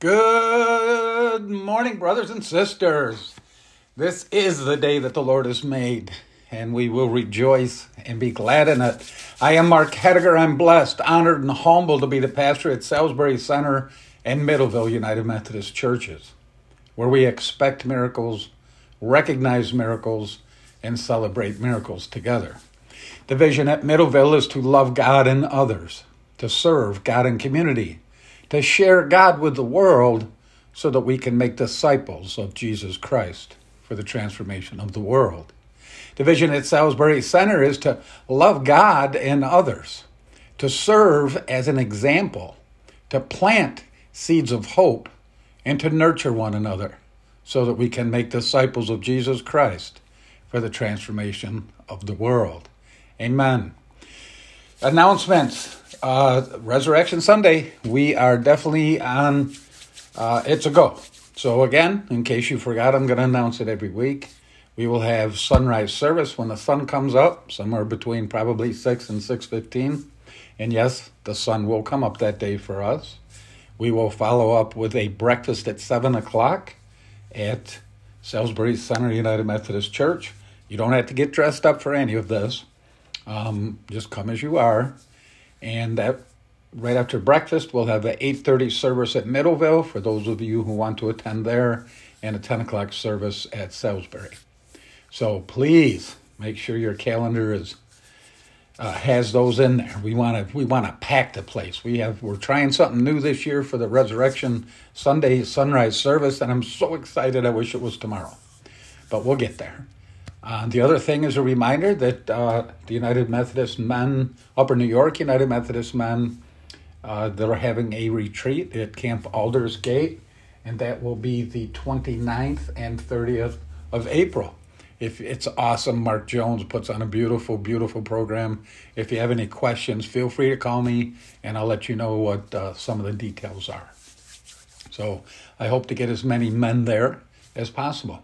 Good morning, brothers and sisters. This is the day that the Lord has made, and we will rejoice and be glad in it. I am Mark Hediger. I'm blessed, honored, and humbled to be the pastor at Salisbury Center and Middleville United Methodist Churches, where we expect miracles, recognize miracles, and celebrate miracles together. The vision at Middleville is to love God and others, to serve God and community to share God with the world so that we can make disciples of Jesus Christ for the transformation of the world. The vision at Salisbury Center is to love God and others, to serve as an example, to plant seeds of hope, and to nurture one another so that we can make disciples of Jesus Christ for the transformation of the world. Amen. Announcements uh, Resurrection Sunday, we are definitely on. Uh, it's a go. So again, in case you forgot, I'm going to announce it every week. We will have sunrise service when the sun comes up, somewhere between probably six and six fifteen. And yes, the sun will come up that day for us. We will follow up with a breakfast at seven o'clock at Salisbury Center United Methodist Church. You don't have to get dressed up for any of this. Um, just come as you are. And that right after breakfast we'll have an 8.30 service at middleville for those of you who want to attend there and a 10 o'clock service at salisbury. So please make sure your calendar is uh, has those in there. We want to we want to pack the place. We have we're trying something new this year for the resurrection sunday sunrise service and i'm so excited i wish it was tomorrow. But we'll get there uh, the other thing is a reminder that uh, the United Methodist Men, Upper New York United Methodist Men, uh, they're having a retreat at Camp Aldersgate, and that will be the 29th and 30th of April. If it's awesome, Mark Jones puts on a beautiful, beautiful program. If you have any questions, feel free to call me, and I'll let you know what uh, some of the details are. So I hope to get as many men there as possible.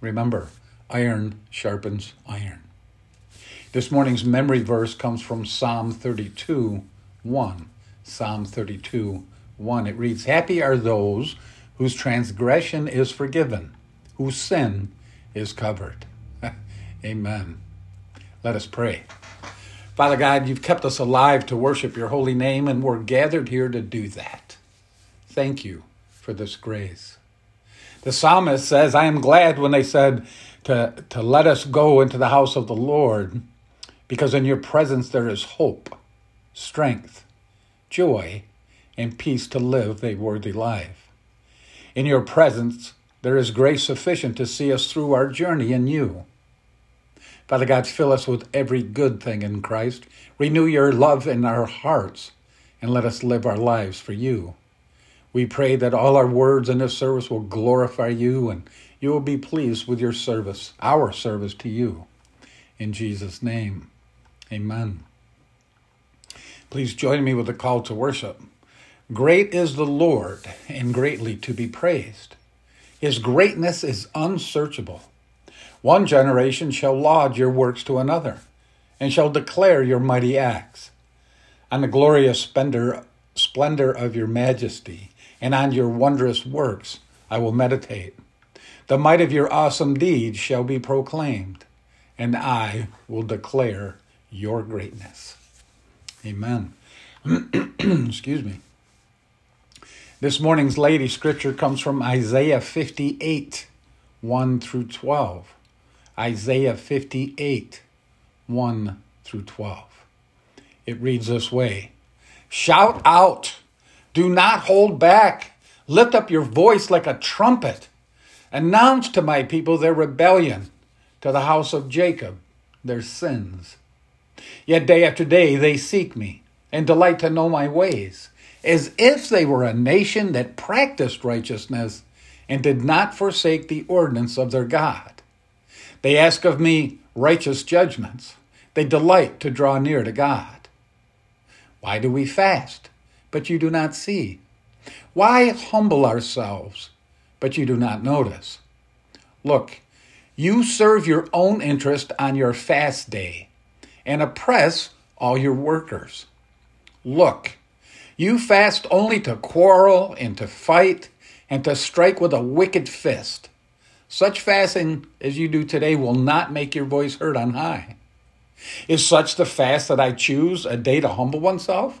Remember, iron sharpens iron. This morning's memory verse comes from Psalm 32 1. Psalm 32 1. It reads, Happy are those whose transgression is forgiven, whose sin is covered. Amen. Let us pray. Father God, you've kept us alive to worship your holy name, and we're gathered here to do that. Thank you for this grace. The psalmist says, I am glad when they said, to, to let us go into the house of the Lord, because in your presence there is hope, strength, joy, and peace to live a worthy life. In your presence there is grace sufficient to see us through our journey in you. Father God, fill us with every good thing in Christ. Renew your love in our hearts and let us live our lives for you. We pray that all our words in this service will glorify you and you will be pleased with your service, our service to you. In Jesus' name, amen. Please join me with the call to worship. Great is the Lord and greatly to be praised. His greatness is unsearchable. One generation shall laud your works to another, and shall declare your mighty acts. On the glorious splendor, splendor of your majesty, and on your wondrous works I will meditate. The might of your awesome deeds shall be proclaimed, and I will declare your greatness. Amen. Excuse me. This morning's lady scripture comes from Isaiah 58, 1 through 12. Isaiah 58, 1 through 12. It reads this way Shout out, do not hold back, lift up your voice like a trumpet Announce to my people their rebellion, to the house of Jacob their sins. Yet day after day they seek me and delight to know my ways, as if they were a nation that practiced righteousness and did not forsake the ordinance of their God. They ask of me righteous judgments. They delight to draw near to God. Why do we fast, but you do not see? Why humble ourselves but you do not notice. Look, you serve your own interest on your fast day and oppress all your workers. Look, You fast only to quarrel and to fight and to strike with a wicked fist. Such fasting as you do today will not make your voice heard on high. Is such the fast that I choose, a day to humble oneself?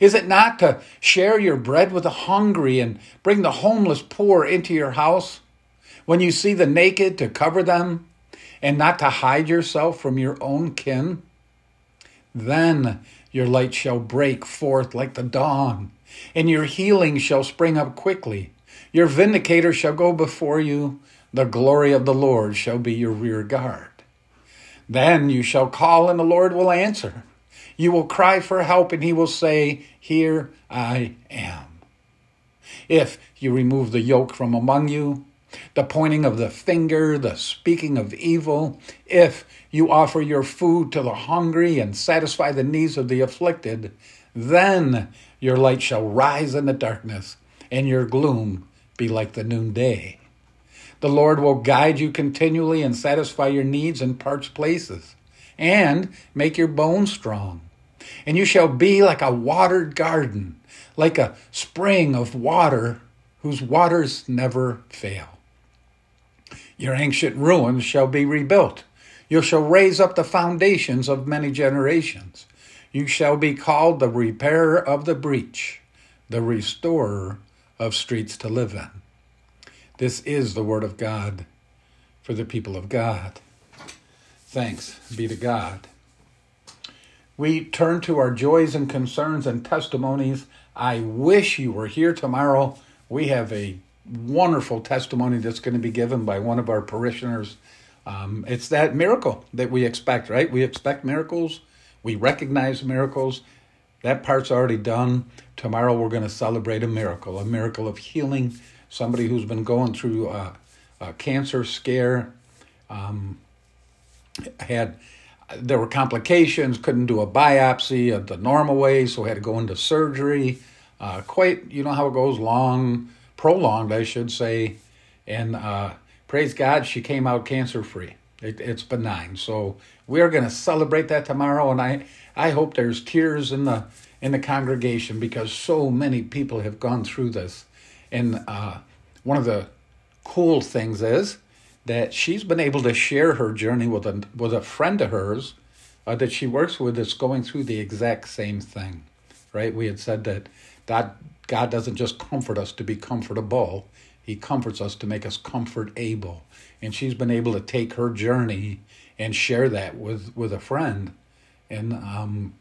Is it not to share your bread with the hungry and bring the homeless poor into your house? When you see the naked, to cover them, and not to hide yourself from your own kin? Then your light shall break forth like the dawn, and your healing shall spring up quickly. Your vindicator shall go before you, the glory of the Lord shall be your rear guard. Then you shall call, and the Lord will answer. You will cry for help, and he will say, Here I am. If you remove the yoke from among you, the pointing of the finger, the speaking of evil, if you offer your food to the hungry and satisfy the needs of the afflicted, then your light shall rise in the darkness, and your gloom be like the noonday. The Lord will guide you continually and satisfy your needs in parched places, and make your bones strong. And you shall be like a watered garden, like a spring of water whose waters never fail. Your ancient ruins shall be rebuilt. You shall raise up the foundations of many generations. You shall be called the repairer of the breach, the restorer of streets to live in. This is the word of God for the people of God. Thanks be to God. We turn to our joys and concerns and testimonies. I wish you were here tomorrow. We have a wonderful testimony that's going to be given by one of our parishioners. Um, it's that miracle that we expect, right? We expect miracles, we recognize miracles. That part's already done. Tomorrow we're going to celebrate a miracle, a miracle of healing. Somebody who's been going through a, a cancer scare, um, had there were complications, couldn't do a biopsy the normal way, so had to go into surgery. Uh, quite, you know how it goes, long prolonged, I should say. And uh, praise God, she came out cancer free. It, it's benign. So we are going to celebrate that tomorrow, and I I hope there's tears in the in the congregation because so many people have gone through this. And uh, one of the cool things is that she's been able to share her journey with a with a friend of hers uh, that she works with that's going through the exact same thing. Right? We had said that that God doesn't just comfort us to be comfortable, He comforts us to make us comfort able. And she's been able to take her journey and share that with, with a friend and um,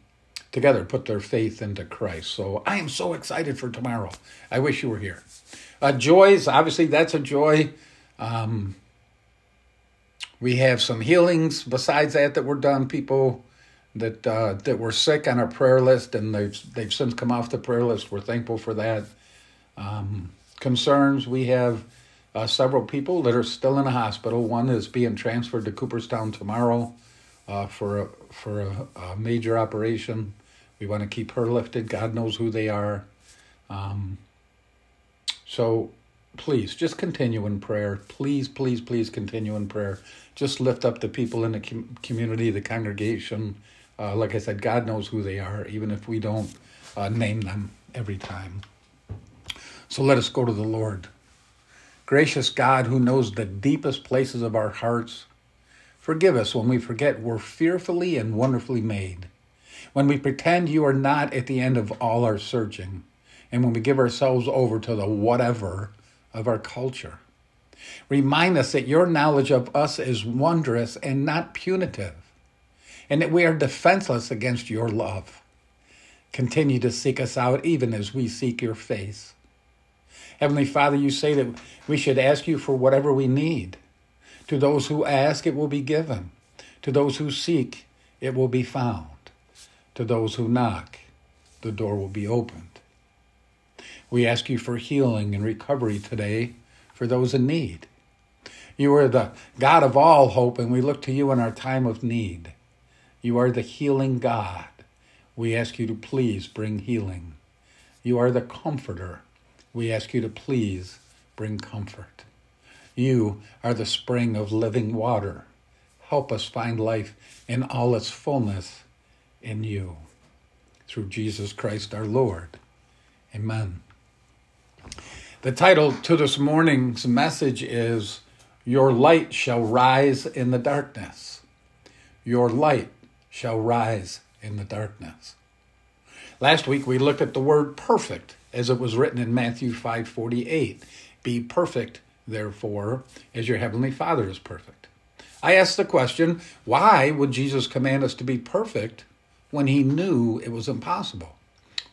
together put their faith into Christ. So I am so excited for tomorrow. I wish you were here. Uh, joys, obviously, that's a joy. Um, we have some healings besides that that were done. People that uh, that were sick on our prayer list, and they've they've since come off the prayer list. We're thankful for that. Um, concerns we have uh, several people that are still in a hospital. One is being transferred to Cooperstown tomorrow uh, for a, for a, a, major operation. We want to keep her lifted. God knows who they are. Um, so please just continue in prayer. Please, please, please continue in prayer. Just lift up the people in the com- community, the congregation, uh, like I said, God knows who they are, even if we don't uh, name them every time. So let us go to the Lord. Gracious God, who knows the deepest places of our hearts, forgive us when we forget we're fearfully and wonderfully made, when we pretend you are not at the end of all our searching, and when we give ourselves over to the whatever of our culture. Remind us that your knowledge of us is wondrous and not punitive and that we are defenseless against your love. Continue to seek us out even as we seek your face. Heavenly Father, you say that we should ask you for whatever we need. To those who ask, it will be given. To those who seek, it will be found. To those who knock, the door will be opened. We ask you for healing and recovery today for those in need. You are the God of all hope, and we look to you in our time of need. You are the healing God. We ask you to please bring healing. You are the comforter. We ask you to please bring comfort. You are the spring of living water. Help us find life in all its fullness in you. Through Jesus Christ our Lord. Amen. The title to this morning's message is Your Light Shall Rise in the Darkness. Your light shall rise in the darkness. Last week we looked at the word perfect as it was written in Matthew 5:48. Be perfect, therefore, as your heavenly Father is perfect. I asked the question, why would Jesus command us to be perfect when he knew it was impossible?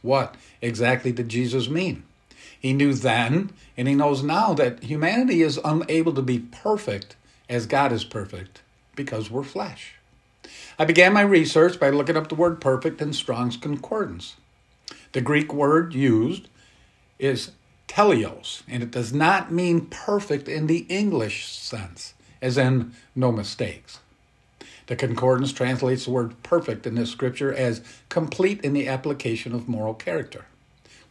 What exactly did Jesus mean? He knew then, and he knows now, that humanity is unable to be perfect as God is perfect because we're flesh. I began my research by looking up the word perfect in Strong's Concordance. The Greek word used is teleos, and it does not mean perfect in the English sense, as in no mistakes. The Concordance translates the word perfect in this scripture as complete in the application of moral character.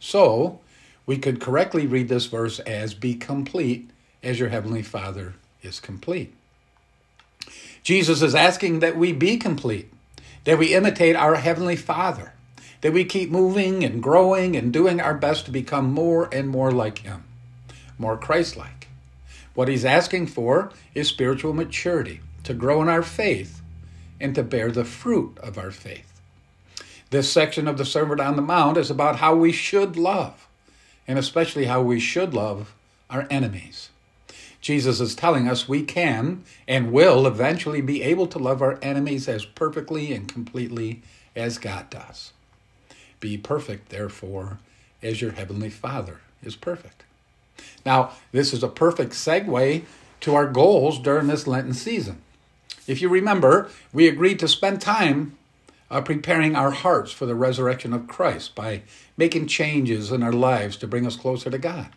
So, we could correctly read this verse as be complete as your heavenly Father is complete. Jesus is asking that we be complete, that we imitate our Heavenly Father, that we keep moving and growing and doing our best to become more and more like Him, more Christ like. What He's asking for is spiritual maturity, to grow in our faith and to bear the fruit of our faith. This section of the Sermon on the Mount is about how we should love, and especially how we should love our enemies. Jesus is telling us we can and will eventually be able to love our enemies as perfectly and completely as God does. Be perfect, therefore, as your heavenly Father is perfect. Now, this is a perfect segue to our goals during this Lenten season. If you remember, we agreed to spend time uh, preparing our hearts for the resurrection of Christ by making changes in our lives to bring us closer to God,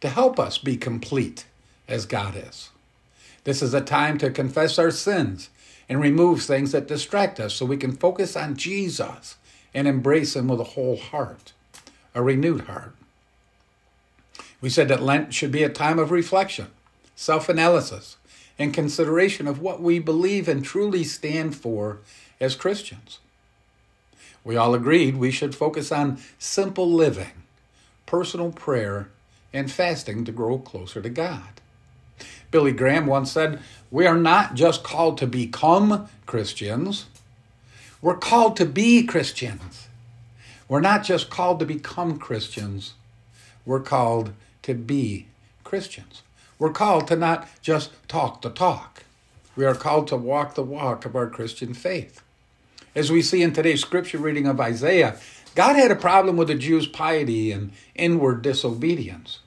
to help us be complete as God is. This is a time to confess our sins and remove things that distract us so we can focus on Jesus and embrace Him with a whole heart, a renewed heart. We said that Lent should be a time of reflection, self analysis, and consideration of what we believe and truly stand for as Christians. We all agreed we should focus on simple living, personal prayer, and fasting to grow closer to God. Billy Graham once said, We are not just called to become Christians, we're called to be Christians. We're not just called to become Christians, we're called to be Christians. We're called to not just talk the talk. We are called to walk the walk of our Christian faith. As we see in today's scripture reading of Isaiah, God had a problem with the Jews' piety and inward disobedience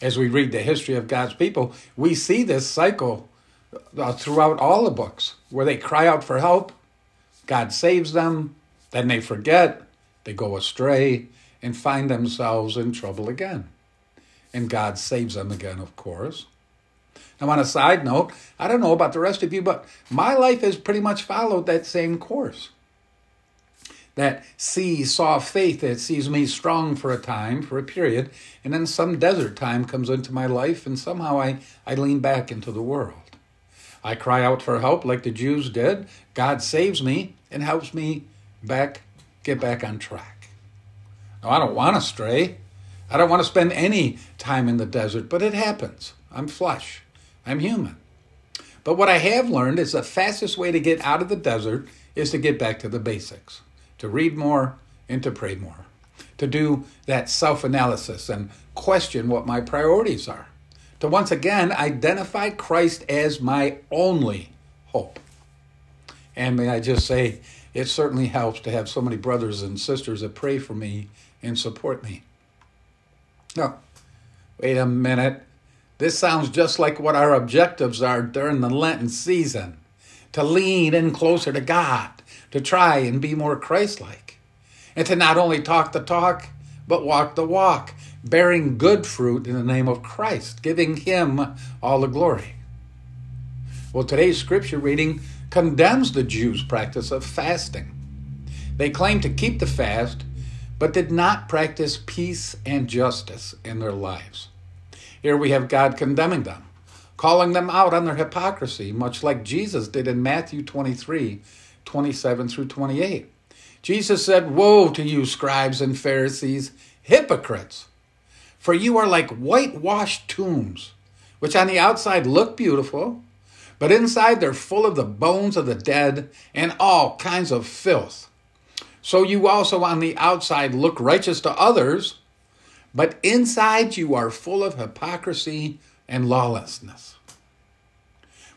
as we read the history of God's people, we see this cycle uh, throughout all the books where they cry out for help, God saves them, then they forget, they go astray, and find themselves in trouble again. And God saves them again, of course. Now, on a side note, I don't know about the rest of you, but my life has pretty much followed that same course that sees, saw faith that sees me strong for a time, for a period, and then some desert time comes into my life, and somehow I, I lean back into the world. I cry out for help like the Jews did. God saves me and helps me back get back on track. Now I don't want to stray. I don't want to spend any time in the desert, but it happens. I'm flesh. I'm human. But what I have learned is the fastest way to get out of the desert is to get back to the basics to read more and to pray more, to do that self analysis and question what my priorities are, to once again identify Christ as my only hope. And may I just say, it certainly helps to have so many brothers and sisters that pray for me and support me. Now, wait a minute. This sounds just like what our objectives are during the Lenten season to lean in closer to God, to try and be more Christ like, and to not only talk the talk, but walk the walk, bearing good fruit in the name of Christ, giving Him all the glory. Well, today's scripture reading condemns the Jews' practice of fasting. They claim to keep the fast, but did not practice peace and justice in their lives. Here we have God condemning them, calling them out on their hypocrisy, much like Jesus did in Matthew 23 27 through 28. Jesus said, Woe to you, scribes and Pharisees, hypocrites! For you are like whitewashed tombs, which on the outside look beautiful, but inside they're full of the bones of the dead and all kinds of filth. So you also on the outside look righteous to others, but inside you are full of hypocrisy and lawlessness.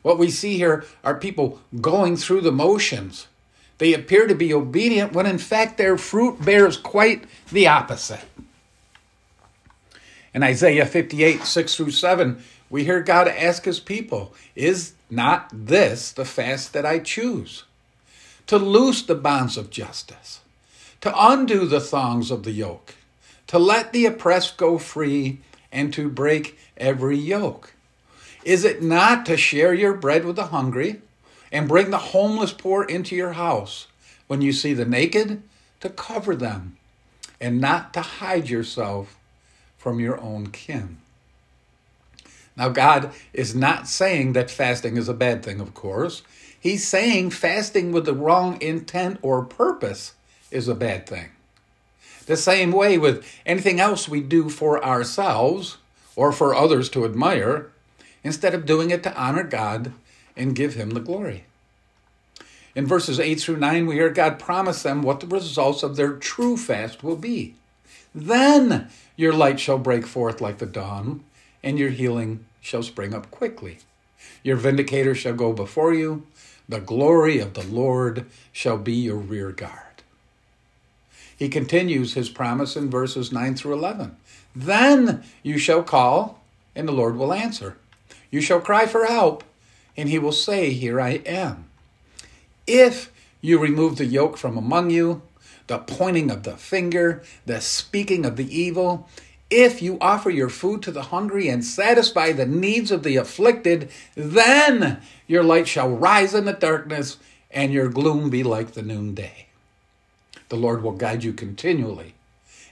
What we see here are people going through the motions. They appear to be obedient when in fact their fruit bears quite the opposite. In Isaiah 58, 6 through 7, we hear God ask his people, Is not this the fast that I choose? To loose the bonds of justice, to undo the thongs of the yoke, to let the oppressed go free, and to break every yoke. Is it not to share your bread with the hungry, and bring the homeless poor into your house? When you see the naked, to cover them, and not to hide yourself from your own kin. Now, God is not saying that fasting is a bad thing, of course. He's saying fasting with the wrong intent or purpose is a bad thing. The same way with anything else we do for ourselves or for others to admire, instead of doing it to honor God and give Him the glory. In verses 8 through 9, we hear God promise them what the results of their true fast will be. Then your light shall break forth like the dawn, and your healing shall spring up quickly. Your vindicator shall go before you, the glory of the Lord shall be your rear guard. He continues his promise in verses 9 through 11. Then you shall call, and the Lord will answer. You shall cry for help, and he will say, Here I am. If you remove the yoke from among you, the pointing of the finger, the speaking of the evil. If you offer your food to the hungry and satisfy the needs of the afflicted, then your light shall rise in the darkness and your gloom be like the noonday. The Lord will guide you continually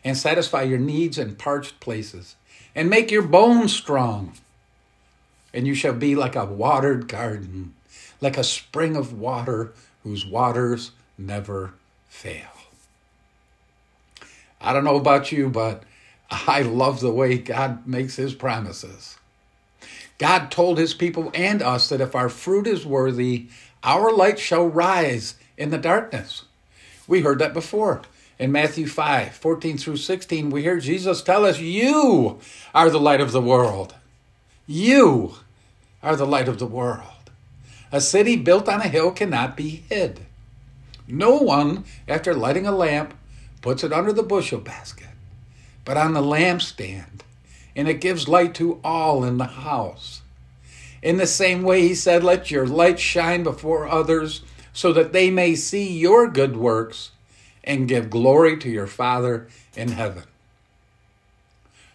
and satisfy your needs in parched places and make your bones strong. And you shall be like a watered garden, like a spring of water whose waters never fail. I don't know about you, but I love the way God makes his promises. God told his people and us that if our fruit is worthy, our light shall rise in the darkness. We heard that before. In Matthew 5 14 through 16, we hear Jesus tell us, You are the light of the world. You are the light of the world. A city built on a hill cannot be hid. No one, after lighting a lamp, puts it under the bushel basket, but on the lampstand, and it gives light to all in the house. In the same way, he said, Let your light shine before others, so that they may see your good works and give glory to your Father in heaven.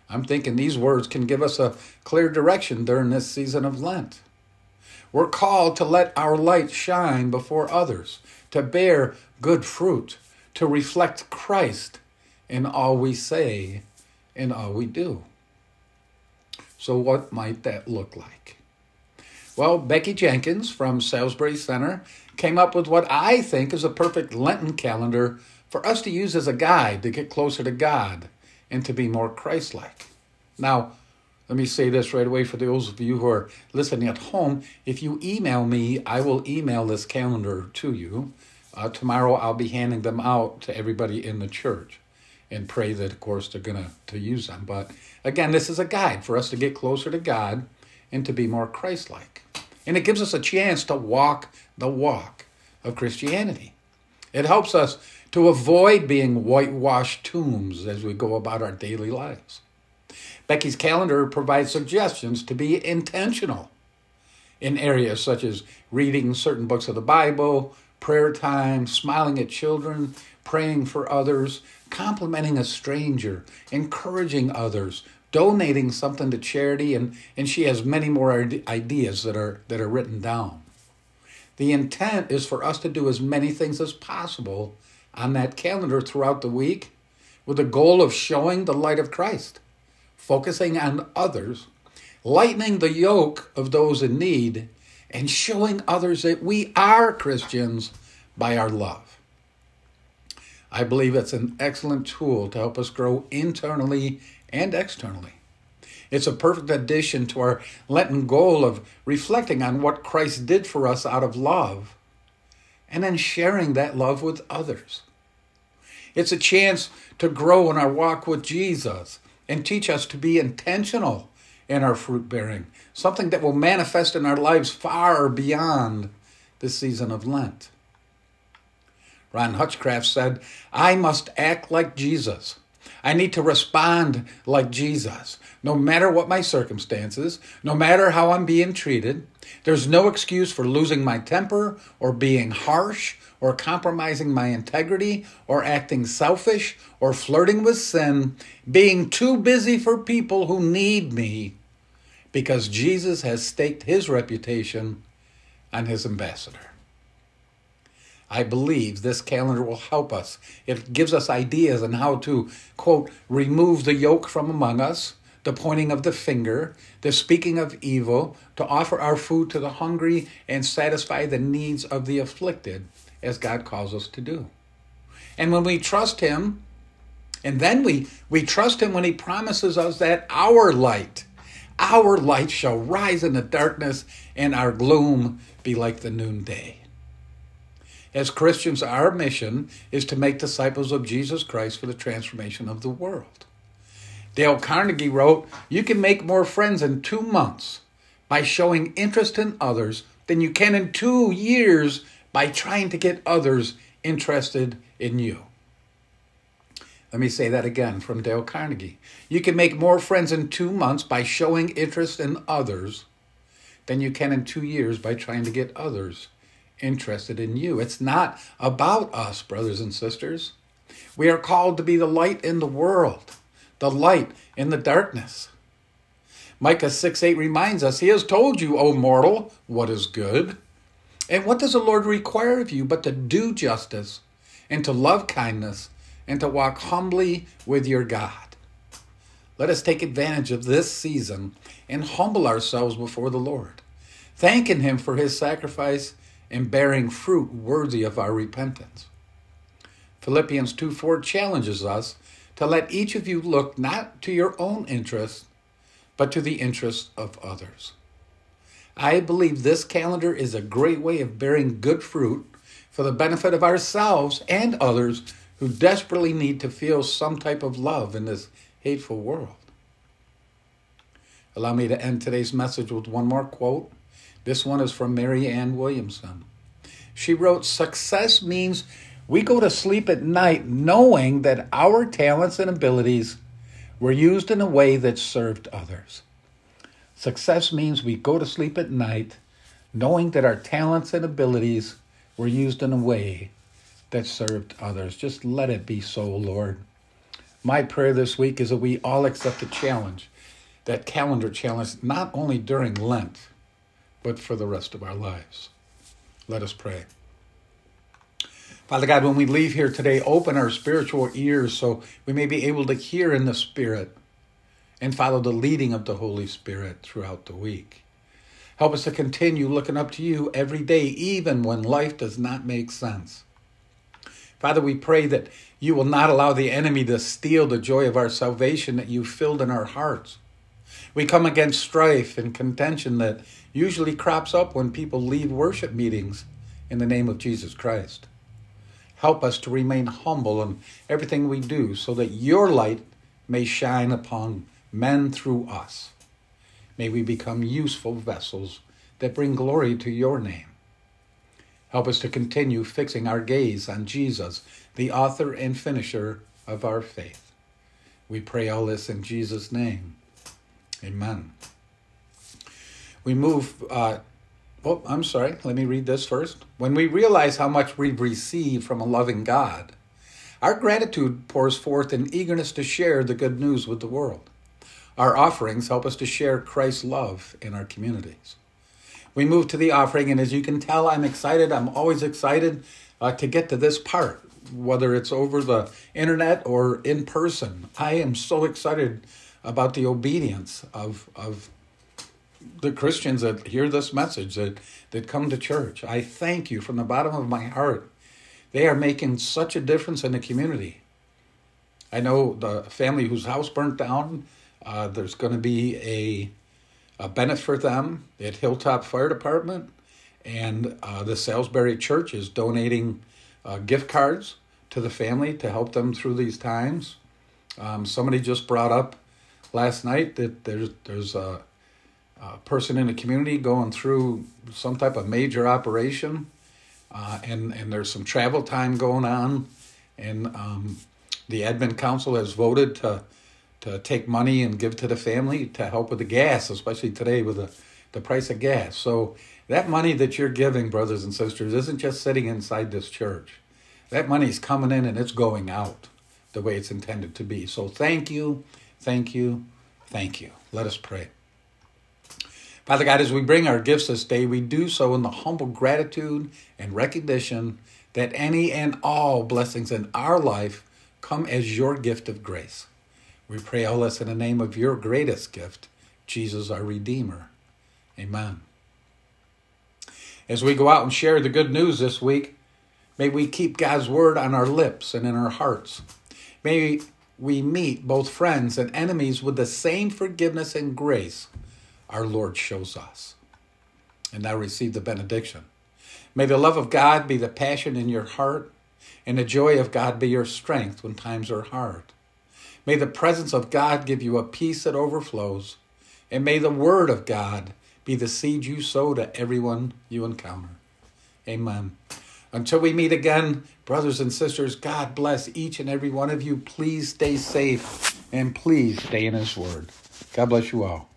I'm thinking these words can give us a clear direction during this season of Lent. We're called to let our light shine before others, to bear good fruit, to reflect Christ in all we say and all we do. So, what might that look like? Well, Becky Jenkins from Salisbury Center came up with what I think is a perfect Lenten calendar for us to use as a guide to get closer to God and to be more Christ like. Now, let me say this right away for those of you who are listening at home. If you email me, I will email this calendar to you. Uh, tomorrow I'll be handing them out to everybody in the church and pray that, of course, they're going to to use them. But again, this is a guide for us to get closer to God and to be more Christ like. And it gives us a chance to walk the walk of Christianity. It helps us to avoid being whitewashed tombs as we go about our daily lives. Becky's calendar provides suggestions to be intentional in areas such as reading certain books of the Bible, prayer time, smiling at children, praying for others, complimenting a stranger, encouraging others, donating something to charity, and, and she has many more ideas that are, that are written down. The intent is for us to do as many things as possible on that calendar throughout the week with the goal of showing the light of Christ, focusing on others, lightening the yoke of those in need, and showing others that we are Christians by our love. I believe it's an excellent tool to help us grow internally and externally. It's a perfect addition to our Lenten goal of reflecting on what Christ did for us out of love and then sharing that love with others. It's a chance to grow in our walk with Jesus and teach us to be intentional in our fruit bearing, something that will manifest in our lives far beyond the season of Lent. Ron Hutchcraft said, I must act like Jesus. I need to respond like Jesus. No matter what my circumstances, no matter how I'm being treated, there's no excuse for losing my temper or being harsh or compromising my integrity or acting selfish or flirting with sin, being too busy for people who need me because Jesus has staked his reputation on his ambassador. I believe this calendar will help us. It gives us ideas on how to, quote, remove the yoke from among us, the pointing of the finger, the speaking of evil, to offer our food to the hungry and satisfy the needs of the afflicted, as God calls us to do. And when we trust Him, and then we, we trust Him when He promises us that our light, our light shall rise in the darkness, and our gloom be like the noonday. As Christians, our mission is to make disciples of Jesus Christ for the transformation of the world. Dale Carnegie wrote, You can make more friends in two months by showing interest in others than you can in two years by trying to get others interested in you. Let me say that again from Dale Carnegie. You can make more friends in two months by showing interest in others than you can in two years by trying to get others interested in you. It's not about us, brothers and sisters. We are called to be the light in the world, the light in the darkness. Micah 6 8 reminds us, He has told you, O mortal, what is good. And what does the Lord require of you but to do justice and to love kindness and to walk humbly with your God? Let us take advantage of this season and humble ourselves before the Lord, thanking Him for His sacrifice and bearing fruit worthy of our repentance. Philippians 2 4 challenges us to let each of you look not to your own interests, but to the interests of others. I believe this calendar is a great way of bearing good fruit for the benefit of ourselves and others who desperately need to feel some type of love in this hateful world. Allow me to end today's message with one more quote this one is from Marianne Williamson. She wrote, Success means we go to sleep at night knowing that our talents and abilities were used in a way that served others. Success means we go to sleep at night knowing that our talents and abilities were used in a way that served others. Just let it be so, Lord. My prayer this week is that we all accept the challenge, that calendar challenge, not only during Lent but for the rest of our lives. Let us pray. Father God, when we leave here today, open our spiritual ears so we may be able to hear in the Spirit and follow the leading of the Holy Spirit throughout the week. Help us to continue looking up to you every day, even when life does not make sense. Father, we pray that you will not allow the enemy to steal the joy of our salvation that you filled in our hearts. We come against strife and contention that usually crops up when people leave worship meetings in the name of Jesus Christ. Help us to remain humble in everything we do so that your light may shine upon men through us. May we become useful vessels that bring glory to your name. Help us to continue fixing our gaze on Jesus, the author and finisher of our faith. We pray all this in Jesus' name. Amen we move. Uh, oh, I'm sorry. Let me read this first. When we realize how much we've received from a loving God, our gratitude pours forth in eagerness to share the good news with the world. Our offerings help us to share Christ's love in our communities. We move to the offering, and as you can tell, I'm excited. I'm always excited uh, to get to this part, whether it's over the internet or in person. I am so excited about the obedience of, of the Christians that hear this message, that, that come to church. I thank you from the bottom of my heart. They are making such a difference in the community. I know the family whose house burnt down uh, there's going to be a, a benefit for them at Hilltop Fire Department, and uh, the Salisbury Church is donating uh, gift cards to the family to help them through these times. Um, somebody just brought up last night that there's there's a, a, person in the community going through some type of major operation, uh, and and there's some travel time going on, and um, the admin council has voted to to take money and give to the family to help with the gas, especially today with the, the price of gas. So that money that you're giving, brothers and sisters, isn't just sitting inside this church. That money's coming in and it's going out the way it's intended to be. So thank you, thank you, thank you. Let us pray. Father God, as we bring our gifts this day, we do so in the humble gratitude and recognition that any and all blessings in our life come as your gift of grace. We pray all this in the name of your greatest gift, Jesus our Redeemer. Amen. As we go out and share the good news this week, may we keep God's word on our lips and in our hearts. May we meet both friends and enemies with the same forgiveness and grace our Lord shows us. And now receive the benediction. May the love of God be the passion in your heart, and the joy of God be your strength when times are hard. May the presence of God give you a peace that overflows, and may the word of God be the seed you sow to everyone you encounter. Amen. Until we meet again, brothers and sisters, God bless each and every one of you. Please stay safe and please stay in His Word. God bless you all.